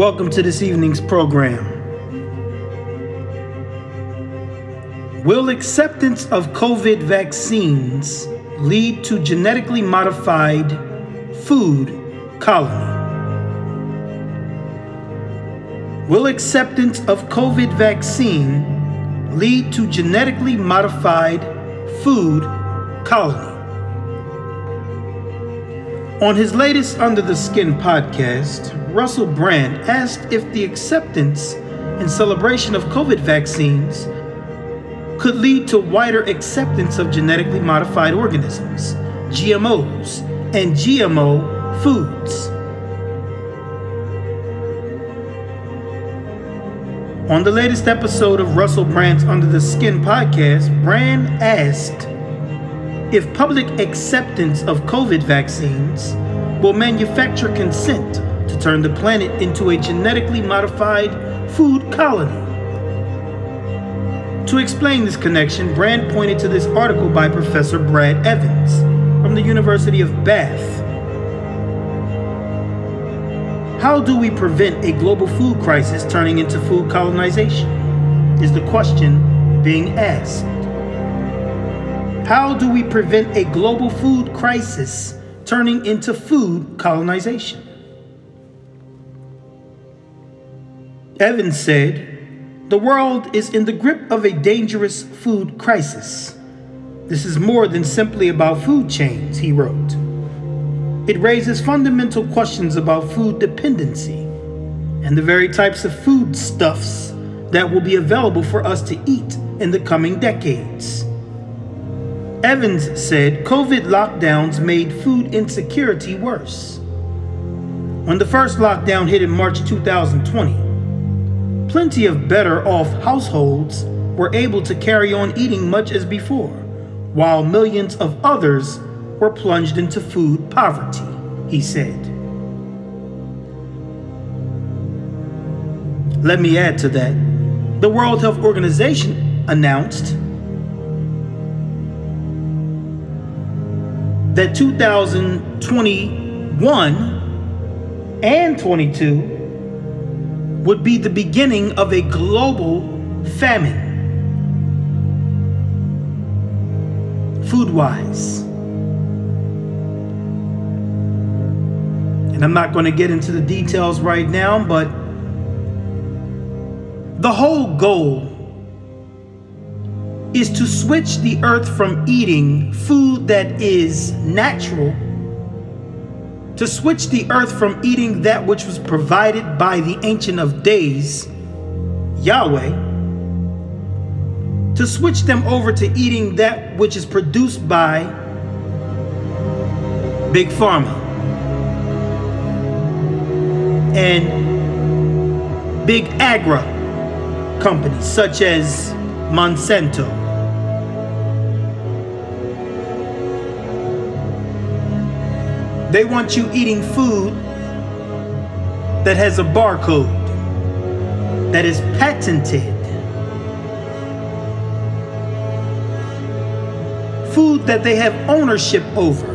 Welcome to this evening's program. Will acceptance of COVID vaccines lead to genetically modified food colony? Will acceptance of COVID vaccine lead to genetically modified food colony? On his latest Under the Skin podcast, Russell Brand asked if the acceptance and celebration of COVID vaccines could lead to wider acceptance of genetically modified organisms, GMOs, and GMO foods. On the latest episode of Russell Brand's Under the Skin podcast, Brand asked if public acceptance of COVID vaccines will manufacture consent to turn the planet into a genetically modified food colony. To explain this connection, Brand pointed to this article by Professor Brad Evans from the University of Bath. How do we prevent a global food crisis turning into food colonization? Is the question being asked. How do we prevent a global food crisis turning into food colonization? Evans said, The world is in the grip of a dangerous food crisis. This is more than simply about food chains, he wrote. It raises fundamental questions about food dependency and the very types of foodstuffs that will be available for us to eat in the coming decades. Evans said COVID lockdowns made food insecurity worse. When the first lockdown hit in March 2020, plenty of better off households were able to carry on eating much as before, while millions of others were plunged into food poverty, he said. Let me add to that. The World Health Organization announced that 2021 and 22 would be the beginning of a global famine, food wise. And I'm not going to get into the details right now, but the whole goal is to switch the earth from eating food that is natural to switch the earth from eating that which was provided by the Ancient of Days, Yahweh, to switch them over to eating that which is produced by Big Pharma and Big Agra companies such as Monsanto. They want you eating food that has a barcode, that is patented. Food that they have ownership over.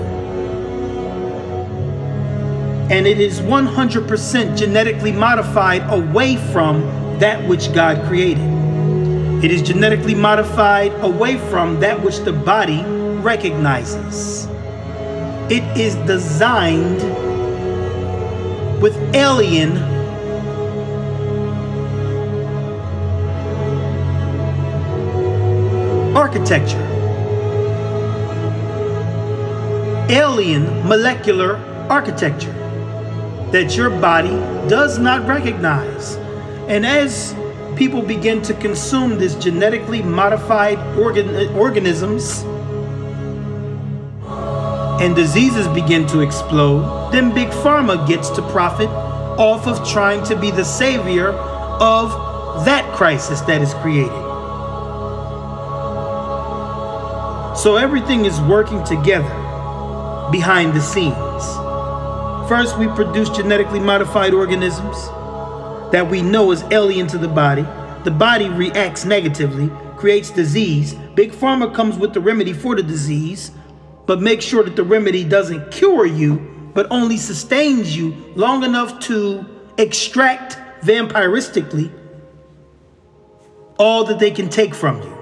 And it is 100% genetically modified away from that which God created. It is genetically modified away from that which the body recognizes. It is designed with alien architecture, alien molecular architecture that your body does not recognize. And as people begin to consume this genetically modified organ- organisms, and diseases begin to explode, then Big Pharma gets to profit off of trying to be the savior of that crisis that is created. So everything is working together behind the scenes. First, we produce genetically modified organisms that we know is alien to the body. The body reacts negatively, creates disease. Big Pharma comes with the remedy for the disease but make sure that the remedy doesn't cure you, but only sustains you long enough to extract vampiristically all that they can take from you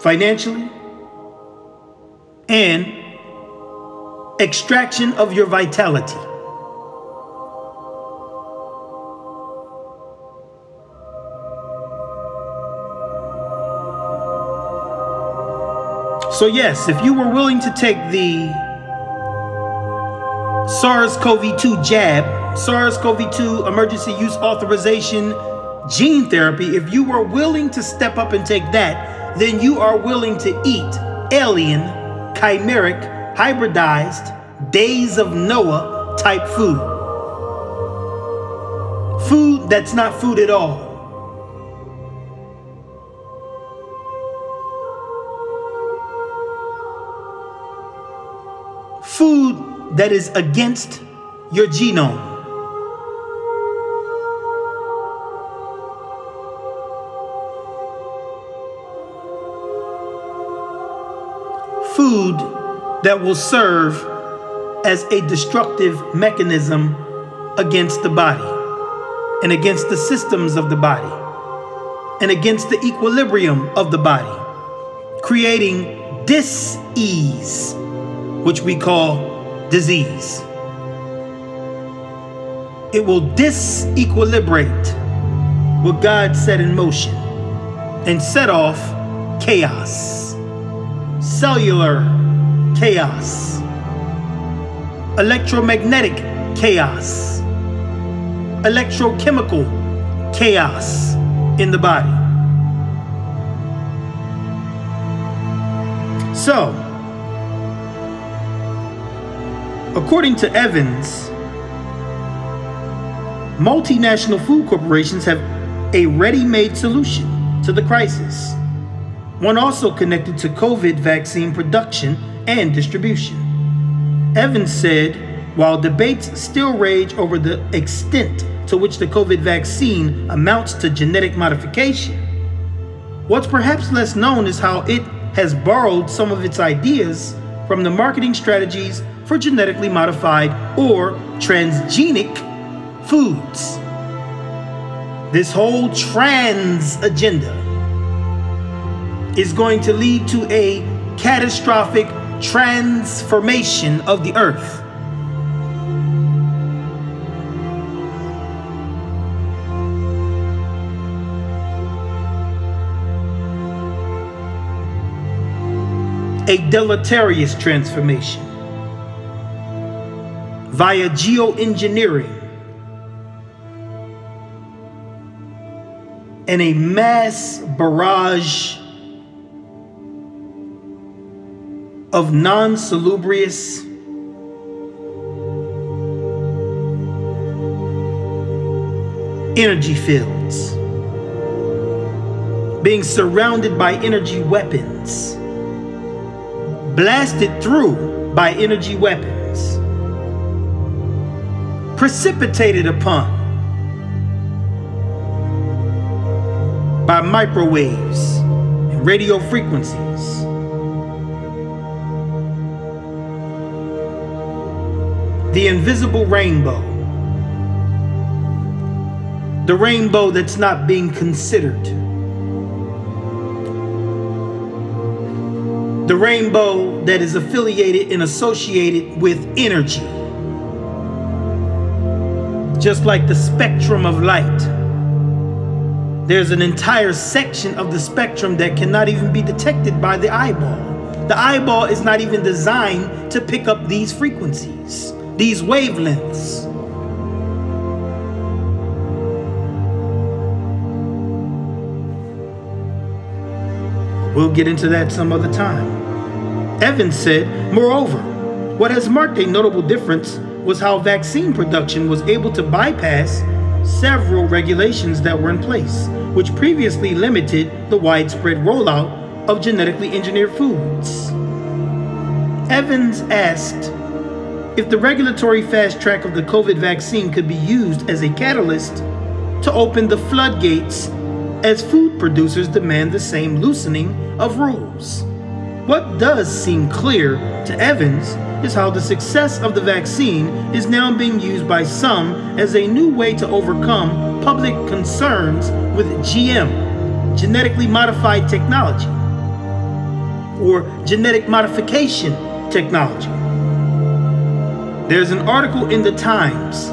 financially and extraction of your vitality. So, yes, if you were willing to take the SARS CoV 2 jab, SARS CoV 2 emergency use authorization gene therapy, if you were willing to step up and take that, then you are willing to eat alien, chimeric, hybridized, days of Noah type food. Food that's not food at all. That is against your genome. Food that will serve as a destructive mechanism against the body and against the systems of the body and against the equilibrium of the body, creating dis-ease, which we call disease. It will disequilibrate what God set in motion and set off chaos, cellular chaos, electromagnetic chaos, electrochemical chaos in the body. So, according to Evans, multinational food corporations have a ready made solution to the crisis, one also connected to COVID vaccine production and distribution. Evans said, while debates still rage over the extent to which the COVID vaccine amounts to genetic modification, what's perhaps less known is how it has borrowed some of its ideas from the marketing strategies for genetically modified or transgenic foods. This whole trans agenda is going to lead to a catastrophic transformation of the earth. A deleterious transformation. Via geoengineering and a mass barrage of non salubrious energy fields, being surrounded by energy weapons, blasted through by energy weapons, precipitated upon by microwaves and radio frequencies. the invisible rainbow. The rainbow that's not being considered. The rainbow that is affiliated and associated with energy. Just like the spectrum of light. There's an entire section of the spectrum that cannot even be detected by the eyeball. The eyeball is not even designed to pick up these frequencies these wavelengths. We'll get into that some other time. Evans said, moreover, what has marked a notable difference was how vaccine production was able to bypass several regulations that were in place, which previously limited the widespread rollout of genetically engineered foods. Evans asked if the regulatory fast track of the COVID vaccine could be used as a catalyst to open the floodgates as food producers demand the same loosening of rules. What does seem clear to Evans is how the success of the vaccine is now being used by some as a new way to overcome public concerns with GM, genetically modified technology, or genetic modification technology. There's an article in the Times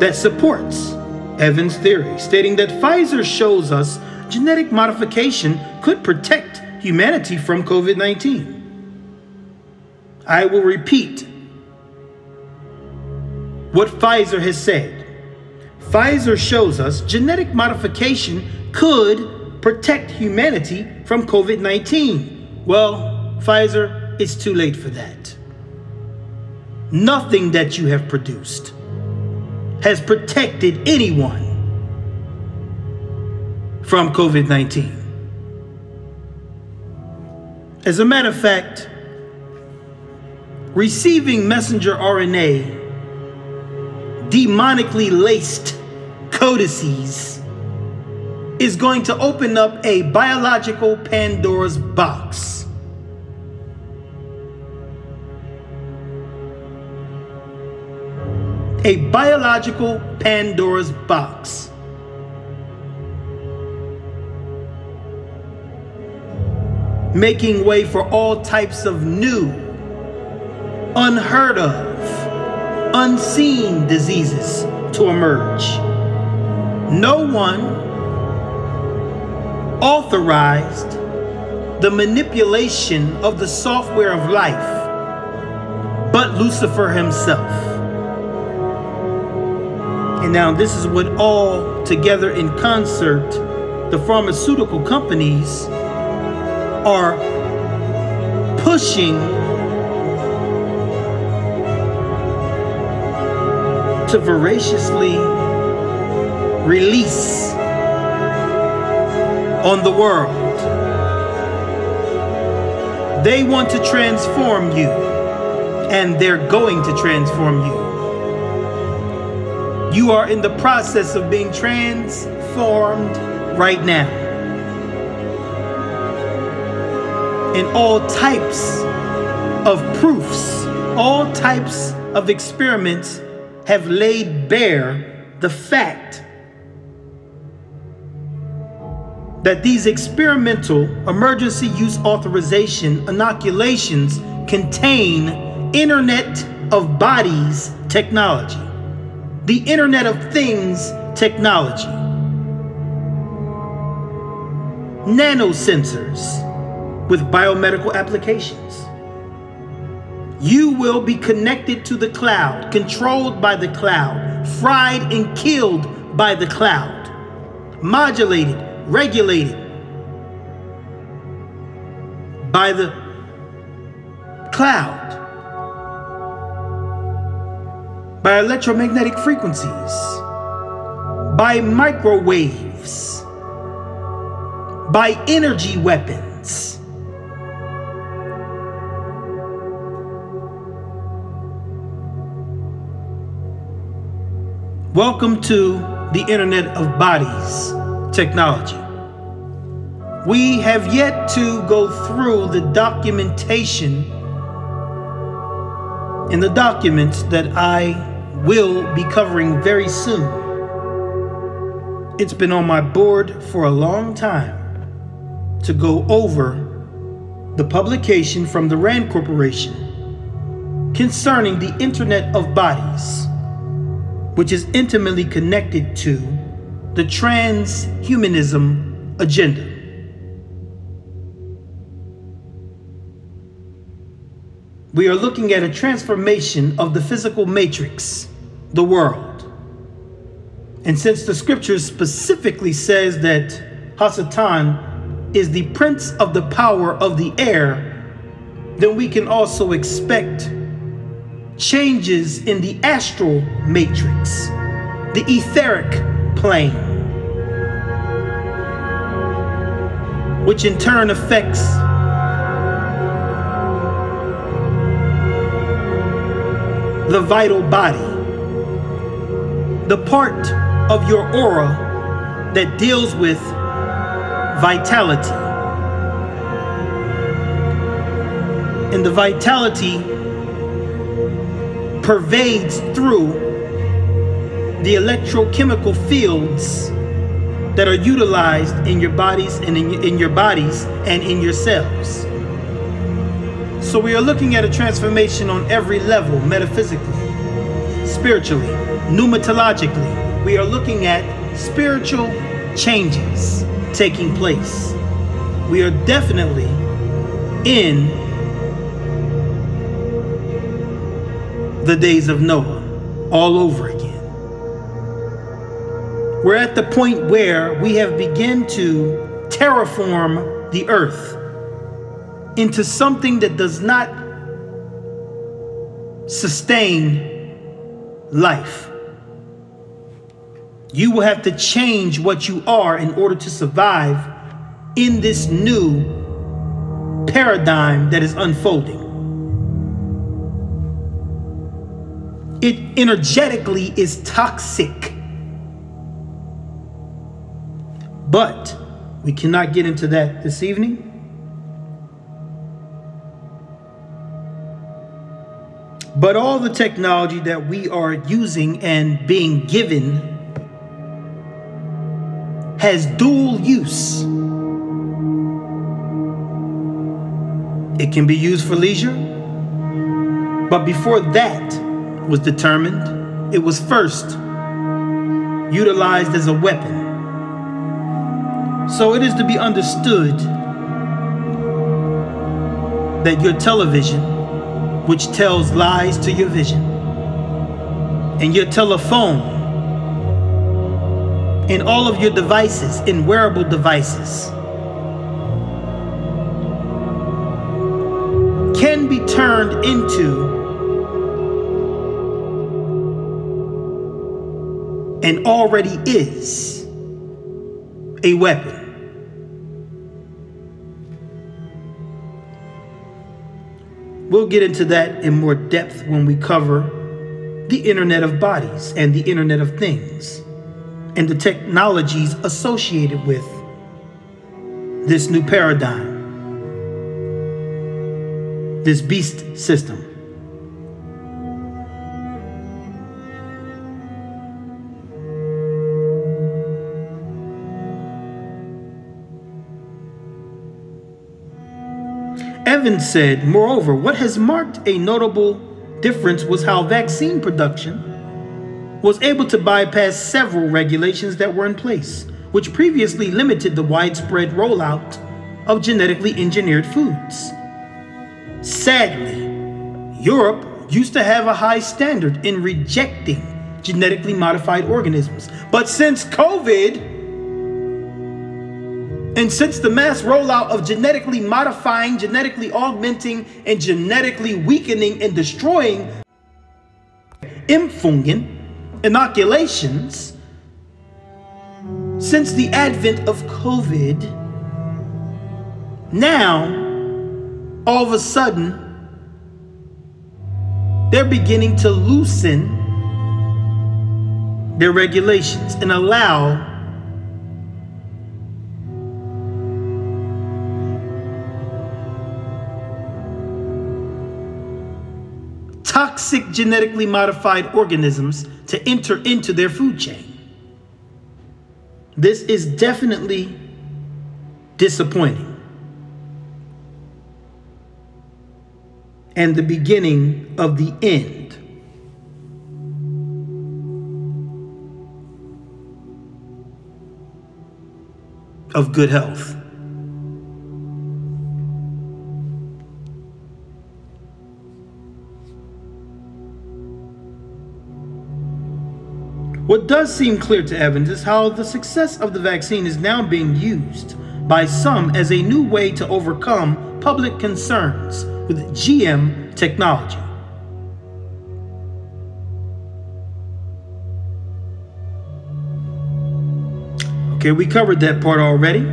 that supports Evans' theory, stating that Pfizer shows us genetic modification could protect humanity from COVID 19. I will repeat what Pfizer has said. Pfizer shows us genetic modification could protect humanity from COVID 19. Well, Pfizer, it's too late for that. Nothing that you have produced has protected anyone from COVID 19. As a matter of fact, receiving messenger RNA, demonically laced codices, is going to open up a biological Pandora's box. A biological Pandora's box. making way for all types of new, unheard of, unseen diseases to emerge. No one authorized the manipulation of the software of life but Lucifer himself. And now, this is what all together in concert the pharmaceutical companies are pushing to voraciously release on the world. They want to transform you, and they're going to transform you. You are in the process of being transformed right now. in all types of proofs, all types of experiments have laid bare the fact that these experimental emergency use authorization inoculations contain Internet of Bodies technology, the Internet of Things technology, nanosensors with biomedical applications. You will be connected to the cloud, controlled by the cloud, fried and killed by the cloud, modulated, regulated by the cloud, by electromagnetic frequencies, by microwaves, by energy weapons. Welcome to the Internet of Bodies technology. We have yet to go through the documentation in the documents that I will be covering very soon. It's been on my board for a long time to go over the publication from the RAND Corporation concerning the Internet of Bodies which is intimately connected to the transhumanism agenda. We are looking at a transformation of the physical matrix, the world. And since the scriptures specifically says that Hasatan is the prince of the power of the air, then we can also expect changes in the astral matrix, the etheric plane, which in turn affects the vital body, the part of your aura that deals with vitality, And the vitality pervades through the electrochemical fields that are utilized in your bodies and in, in your bodies and in your cells. So we are looking at a transformation on every level, metaphysically, spiritually, pneumatologically. We are looking at spiritual changes taking place. We are definitely in the days of Noah all over again. We're at the point where we have begun to terraform the earth into something that does not sustain life. You will have to change what you are in order to survive in this new paradigm that is unfolding. It energetically is toxic. But we cannot get into that this evening. But all the technology that we are using and being given has dual use. It can be used for leisure, but before that was determined, it was first utilized as a weapon. So it is to be understood that your television, which tells lies to your vision, and your telephone, in all of your devices, in wearable devices, can be turned into and already is a weapon. We'll get into that in more depth when we cover the Internet of Bodies and the Internet of Things and the technologies associated with this new paradigm, this beast system. Evans said, moreover, what has marked a notable difference was how vaccine production was able to bypass several regulations that were in place, which previously limited the widespread rollout of genetically engineered foods. Sadly, Europe used to have a high standard in rejecting genetically modified organisms. But since COVID, and since the mass rollout of genetically modifying, genetically augmenting, and genetically weakening and destroying Impfungen, inoculations, since the advent of COVID, now, all of a sudden, they're beginning to loosen their regulations and allow toxic genetically modified organisms to enter into their food chain. This is definitely disappointing. And the beginning of the end. Of good health. What does seem clear to Evans is how the success of the vaccine is now being used by some as a new way to overcome public concerns with GM technology. Okay, we covered that part already.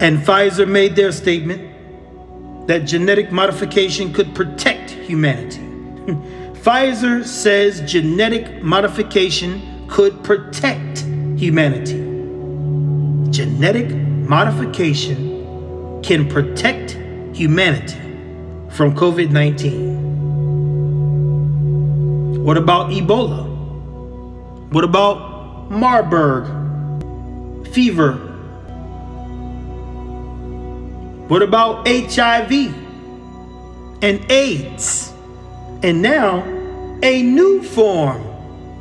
And Pfizer made their statement that genetic modification could protect humanity. Pfizer says genetic modification could protect humanity. Genetic modification can protect humanity from COVID 19? What about Ebola? What about Marburg fever? What about HIV and AIDS? And now a new form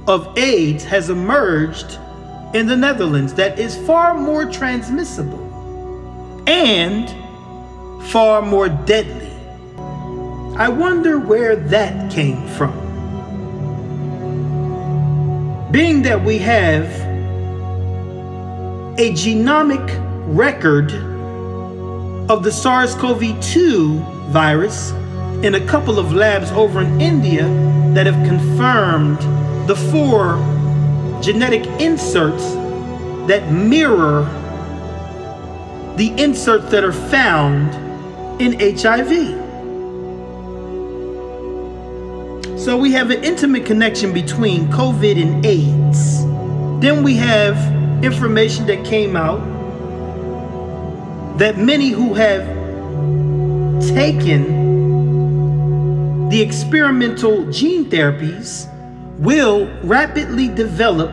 of AIDS has emerged in the Netherlands that is far more transmissible and far more deadly. I wonder where that came from. Being that we have a genomic record of the SARS CoV 2 virus in a couple of labs over in India that have confirmed the four genetic inserts that mirror the inserts that are found in HIV. So we have an intimate connection between COVID and AIDS. Then we have information that came out that many who have taken the experimental gene therapies will rapidly develop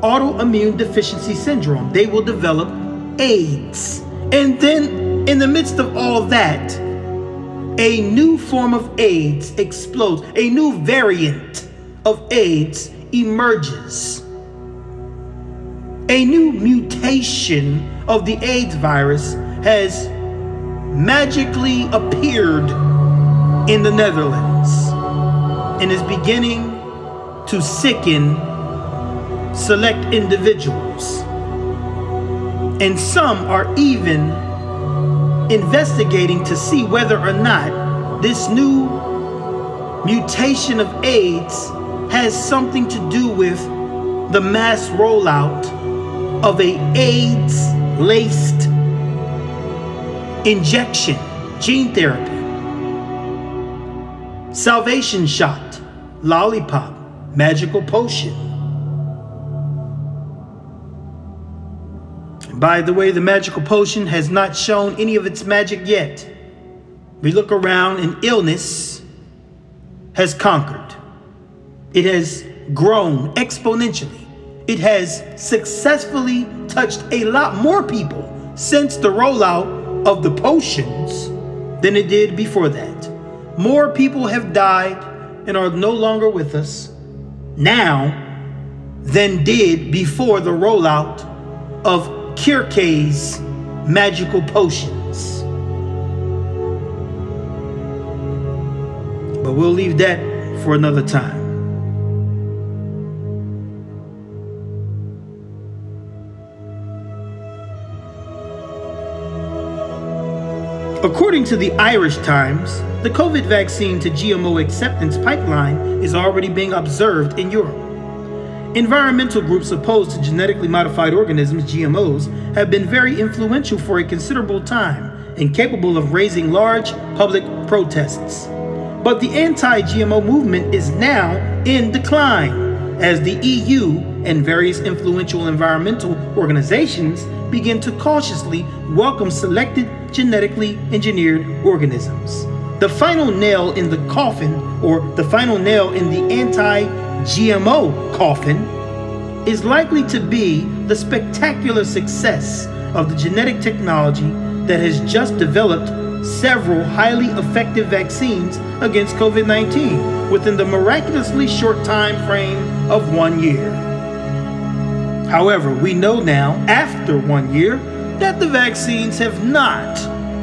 autoimmune deficiency syndrome. They will develop AIDS. And then, in the midst of all that, a new form of AIDS explodes. A new variant of AIDS emerges. A new mutation of the AIDS virus has magically appeared in the Netherlands and is beginning to sicken select individuals. And some are even investigating to see whether or not this new mutation of AIDS has something to do with the mass rollout of a AIDS laced injection, gene therapy, salvation shot, lollipop, magical potion. By the way, the magical potion has not shown any of its magic yet. We look around and illness has conquered. It has grown exponentially. It has successfully touched a lot more people since the rollout of the potions than it did before that. More people have died and are no longer with us now than did before the rollout of Kirke's magical potions. But we'll leave that for another time. According to the Irish Times, the COVID vaccine to GMO acceptance pipeline is already being observed in Europe. Environmental groups opposed to genetically modified organisms, GMOs, have been very influential for a considerable time and capable of raising large public protests. But the anti GMO movement is now in decline as the EU and various influential environmental organizations begin to cautiously welcome selected genetically engineered organisms. The final nail in the coffin, or the final nail in the anti GMO coffin, is likely to be the spectacular success of the genetic technology that has just developed several highly effective vaccines against COVID 19 within the miraculously short time frame of one year. However, we know now, after one year, that the vaccines have not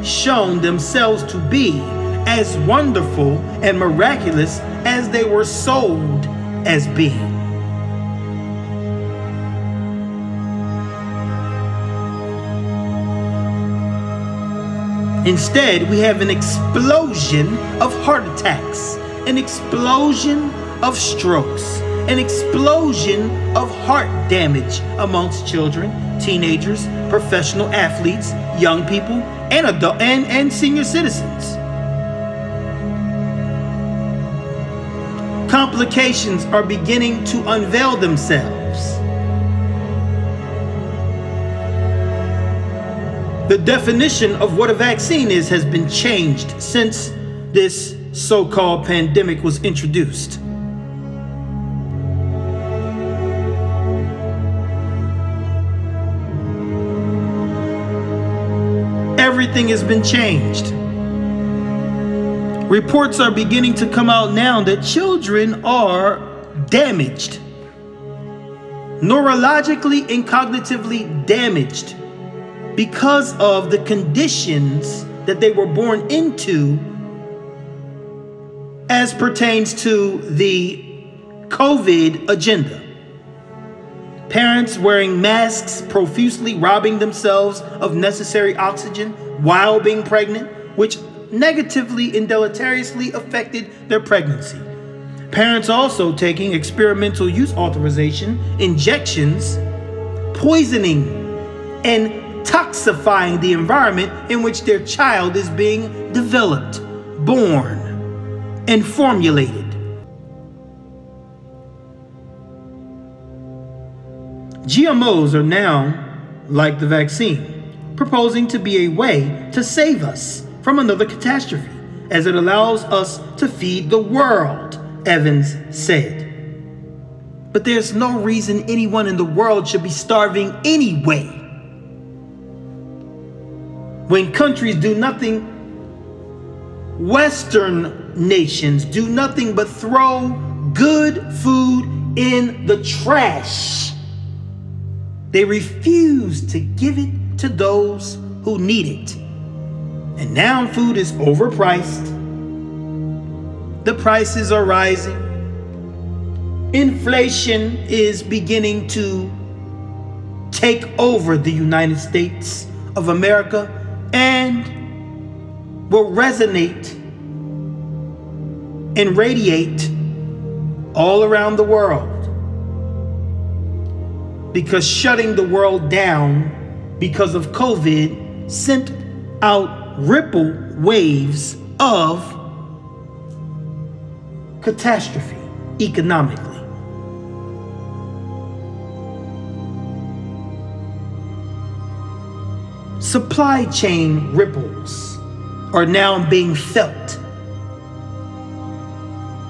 shown themselves to be as wonderful and miraculous as they were sold as being. Instead, we have an explosion of heart attacks, an explosion of strokes, an explosion of heart damage amongst children, teenagers, professional athletes, young people, and adult and, and senior citizens. Complications are beginning to unveil themselves. The definition of what a vaccine is has been changed since this so called pandemic was introduced. Everything has been changed. Reports are beginning to come out now that children are damaged, neurologically and cognitively damaged because of the conditions that they were born into as pertains to the COVID agenda. Parents wearing masks, profusely robbing themselves of necessary oxygen while being pregnant, which negatively and deleteriously affected their pregnancy. Parents also taking experimental use authorization injections, poisoning and toxifying the environment in which their child is being developed, born, and formulated. GMOs are now, like the vaccine, proposing to be a way to save us from another catastrophe, as it allows us to feed the world, Evans said. But there's no reason anyone in the world should be starving anyway. When countries do nothing, Western nations do nothing but throw good food in the trash. They refuse to give it to those who need it. And now food is overpriced. The prices are rising. Inflation is beginning to take over the United States of America and will resonate and radiate all around the world. Because shutting the world down because of COVID sent out ripple waves of catastrophe economically. Supply chain ripples are now being felt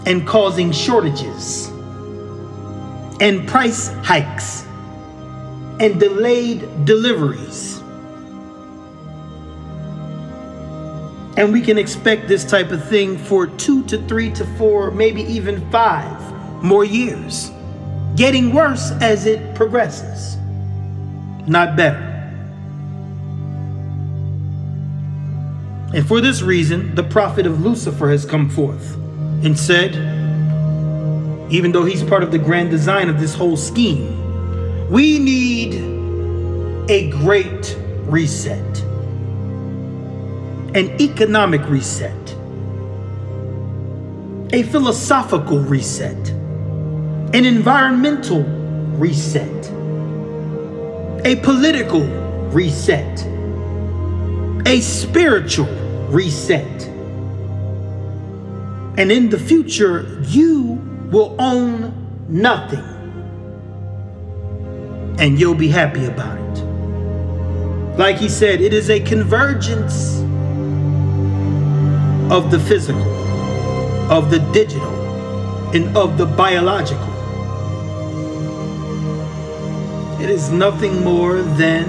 and causing shortages and price hikes and delayed deliveries. And we can expect this type of thing for two to three to four, maybe even five more years, getting worse as it progresses, not better. And for this reason, the prophet of Lucifer has come forth and said, even though he's part of the grand design of this whole scheme, we need a great reset an economic reset, a philosophical reset, an environmental reset, a political reset, a spiritual reset. And in the future, you will own nothing. And you'll be happy about it. Like he said, it is a convergence of the physical, of the digital, and of the biological. It is nothing more than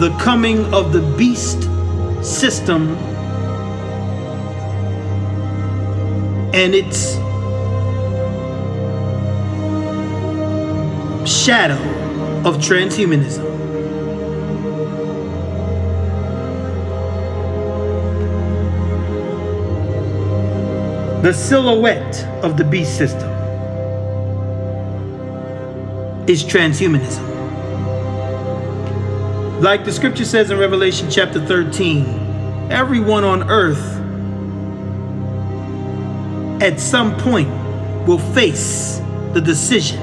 the coming of the beast system and its shadow of transhumanism. The silhouette of the beast system is transhumanism. Like the scripture says in Revelation chapter 13, everyone on earth at some point will face the decision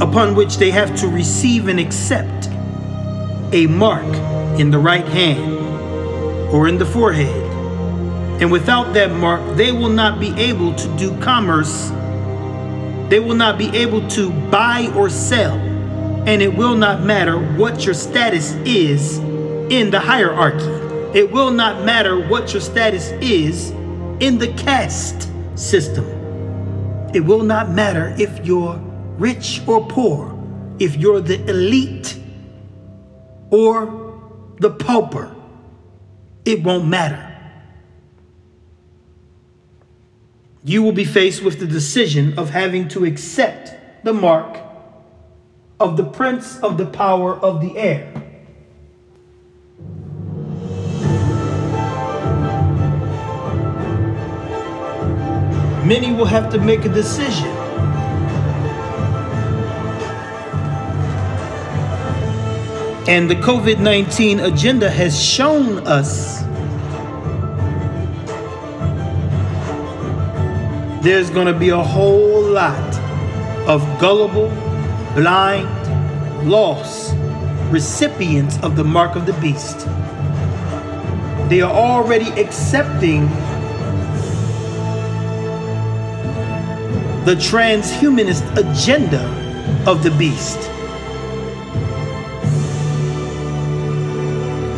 upon which they have to receive and accept a mark in the right hand or in the forehead and without that mark, they will not be able to do commerce. They will not be able to buy or sell and it will not matter what your status is in the hierarchy. It will not matter what your status is in the caste system. It will not matter if you're rich or poor, if you're the elite or the pauper. It won't matter. You will be faced with the decision of having to accept the mark of the prince of the power of the air. Many will have to make a decision. And the COVID 19 agenda has shown us there's going to be a whole lot of gullible, blind, lost recipients of the mark of the beast. They are already accepting the transhumanist agenda of the beast.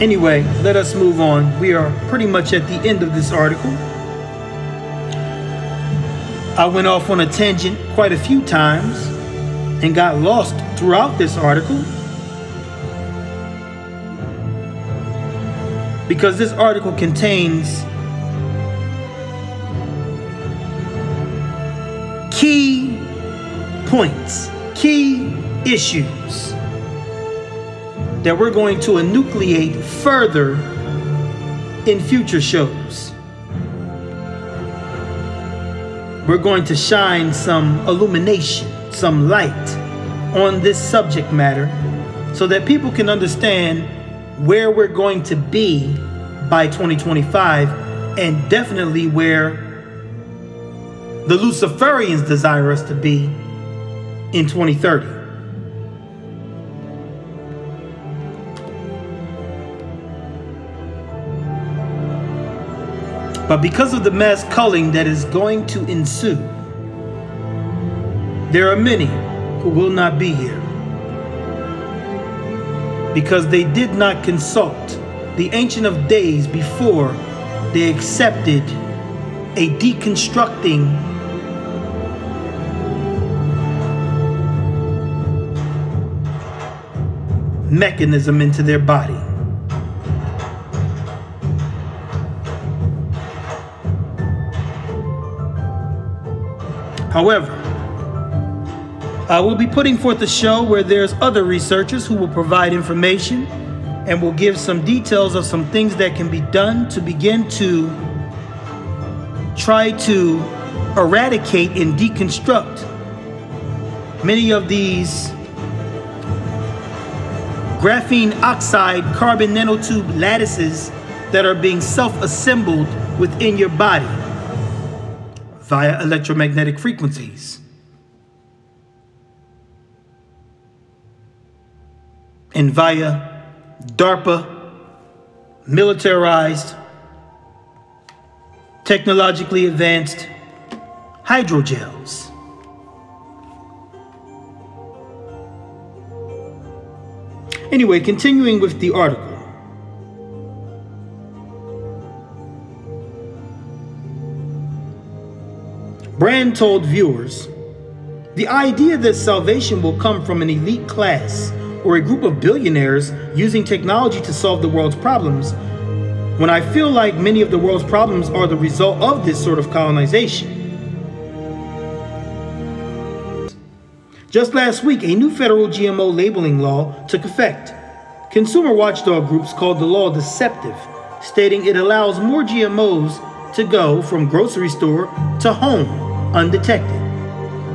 Anyway, let us move on. We are pretty much at the end of this article. I went off on a tangent quite a few times and got lost throughout this article. Because this article contains key points, key issues that we're going to enucleate further in future shows. We're going to shine some illumination, some light on this subject matter so that people can understand where we're going to be by 2025 and definitely where the Luciferians desire us to be in 2030. But because of the mass culling that is going to ensue, there are many who will not be here because they did not consult the Ancient of Days before they accepted a deconstructing mechanism into their body. However, I will be putting forth a show where there's other researchers who will provide information and will give some details of some things that can be done to begin to try to eradicate and deconstruct many of these graphene oxide carbon nanotube lattices that are being self-assembled within your body via electromagnetic frequencies. And via DARPA militarized, technologically advanced hydrogels. Anyway, continuing with the article. Brand told viewers the idea that salvation will come from an elite class or a group of billionaires using technology to solve the world's problems, when I feel like many of the world's problems are the result of this sort of colonization. Just last week, a new federal GMO labeling law took effect. Consumer watchdog groups called the law deceptive, stating it allows more GMOs to go from grocery store to home undetected.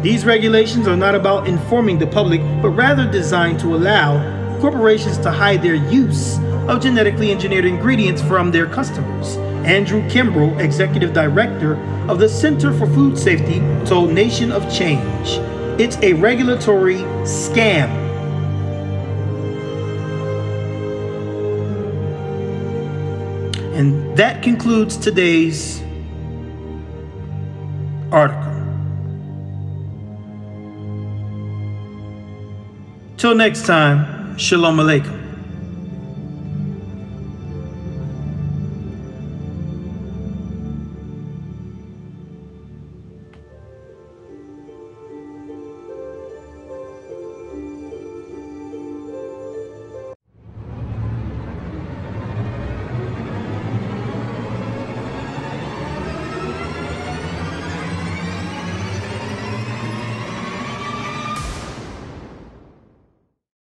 These regulations are not about informing the public, but rather designed to allow corporations to hide their use of genetically engineered ingredients from their customers. Andrew Kimbrell, executive director of the Center for Food Safety, told Nation of Change it's a regulatory scam. And that concludes today's article. Till next time, Shalom Aleichem.